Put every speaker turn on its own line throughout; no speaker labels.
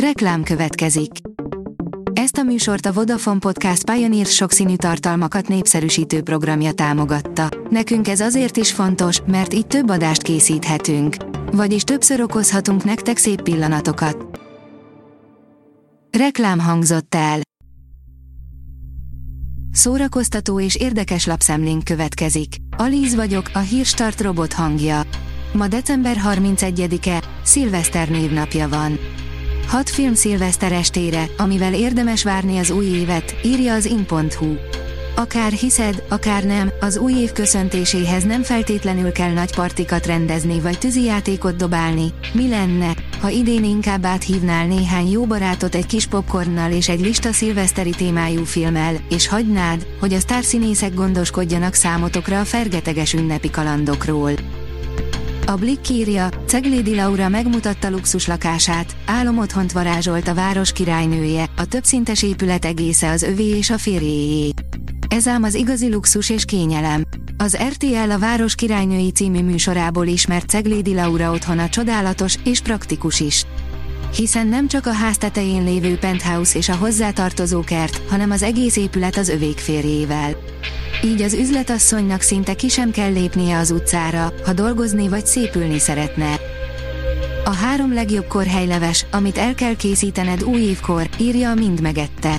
Reklám következik. Ezt a műsort a Vodafone Podcast Pioneer sokszínű tartalmakat népszerűsítő programja támogatta. Nekünk ez azért is fontos, mert így több adást készíthetünk. Vagyis többször okozhatunk nektek szép pillanatokat. Reklám hangzott el. Szórakoztató és érdekes lapszemlénk következik. Alíz vagyok, a hírstart robot hangja. Ma december 31-e, szilveszter névnapja van. Hat film szilveszter estére, amivel érdemes várni az új évet, írja az in.hu. Akár hiszed, akár nem, az új év köszöntéséhez nem feltétlenül kell nagy partikat rendezni vagy tűzijátékot dobálni. Mi lenne, ha idén inkább áthívnál néhány jó barátot egy kis popcornnal és egy lista szilveszteri témájú filmmel, és hagynád, hogy a sztárszínészek gondoskodjanak számotokra a fergeteges ünnepi kalandokról. A Blick írja, Ceglédi Laura megmutatta luxus lakását, álomotthont varázsolt a város királynője, a többszintes épület egésze az övé és a férjéjé. Ez ám az igazi luxus és kényelem. Az RTL a Város királynői című műsorából ismert Ceglédi Laura otthona csodálatos és praktikus is. Hiszen nem csak a ház tetején lévő penthouse és a hozzátartozó kert, hanem az egész épület az övék férjével. Így az üzletasszonynak szinte ki sem kell lépnie az utcára, ha dolgozni vagy szépülni szeretne. A három legjobb korhelyleves, amit el kell készítened új évkor, írja Mind megette.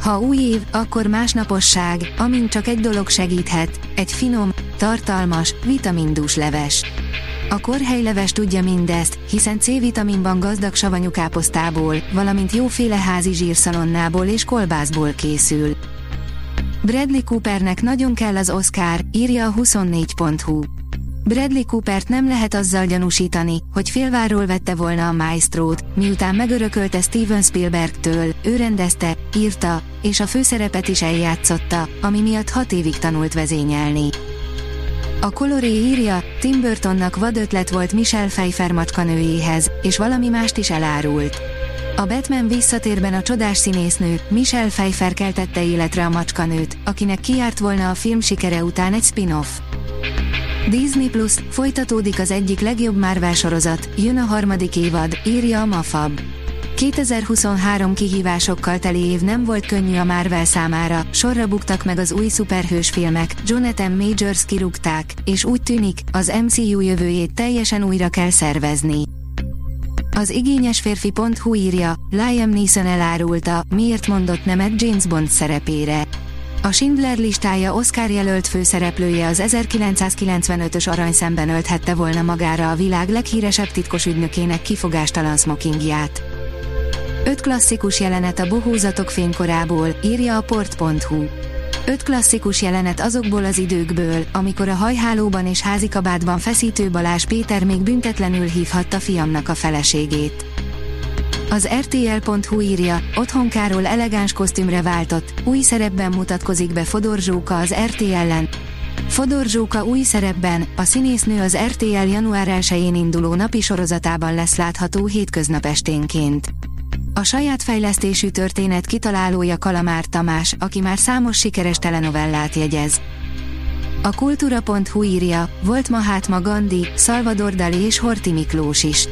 Ha új év, akkor másnaposság, amint csak egy dolog segíthet, egy finom, tartalmas, vitamindús leves. A korhelyleves tudja mindezt, hiszen C-vitaminban gazdag savanyú káposztából, valamint jóféle házi zsírszalonnából és kolbászból készül. Bradley Coopernek nagyon kell az Oscar, írja a 24.hu. Bradley Coopert nem lehet azzal gyanúsítani, hogy félváról vette volna a Maestrót, miután megörökölte Steven Spielbergtől, ő rendezte, írta, és a főszerepet is eljátszotta, ami miatt hat évig tanult vezényelni. A Coloré írja, Tim Burtonnak vad ötlet volt Michelle Pfeiffer macskanőjéhez, és valami mást is elárult. A Batman visszatérben a csodás színésznő, Michelle Pfeiffer keltette életre a macskanőt, akinek kiárt volna a film sikere után egy spin-off. Disney Plus, folytatódik az egyik legjobb Marvel sorozat, jön a harmadik évad, írja a Mafab. 2023 kihívásokkal teli év nem volt könnyű a Marvel számára, sorra buktak meg az új szuperhős filmek, Jonathan Majors kirúgták, és úgy tűnik, az MCU jövőjét teljesen újra kell szervezni. Az igényes férfi.hu írja, Liam Neeson elárulta, miért mondott nemet James Bond szerepére. A Schindler listája Oscar jelölt főszereplője az 1995-ös aranyszemben ölthette volna magára a világ leghíresebb titkos ügynökének kifogástalan smokingját. Öt klasszikus jelenet a bohózatok fénykorából, írja a port.hu. Öt klasszikus jelenet azokból az időkből, amikor a hajhálóban és házikabátban feszítő Balázs Péter még büntetlenül hívhatta fiamnak a feleségét. Az RTL.hu írja, otthon Károly elegáns kosztümre váltott, új szerepben mutatkozik be Fodor Zsóka az RTL-en. Fodor Zsóka új szerepben, a színésznő az RTL január 1-én induló napi sorozatában lesz látható hétköznap esténként. A saját fejlesztésű történet kitalálója Kalamár Tamás, aki már számos sikeres telenovellát jegyez. A kultúra.hu írja, volt Mahatma Gandhi, Salvador Dali és Horti Miklós is.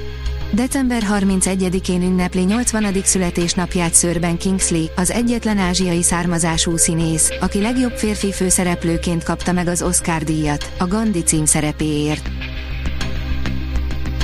December 31-én ünnepli 80. születésnapját Szörben Kingsley, az egyetlen ázsiai származású színész, aki legjobb férfi főszereplőként kapta meg az Oscar díjat, a Gandhi cím szerepéért.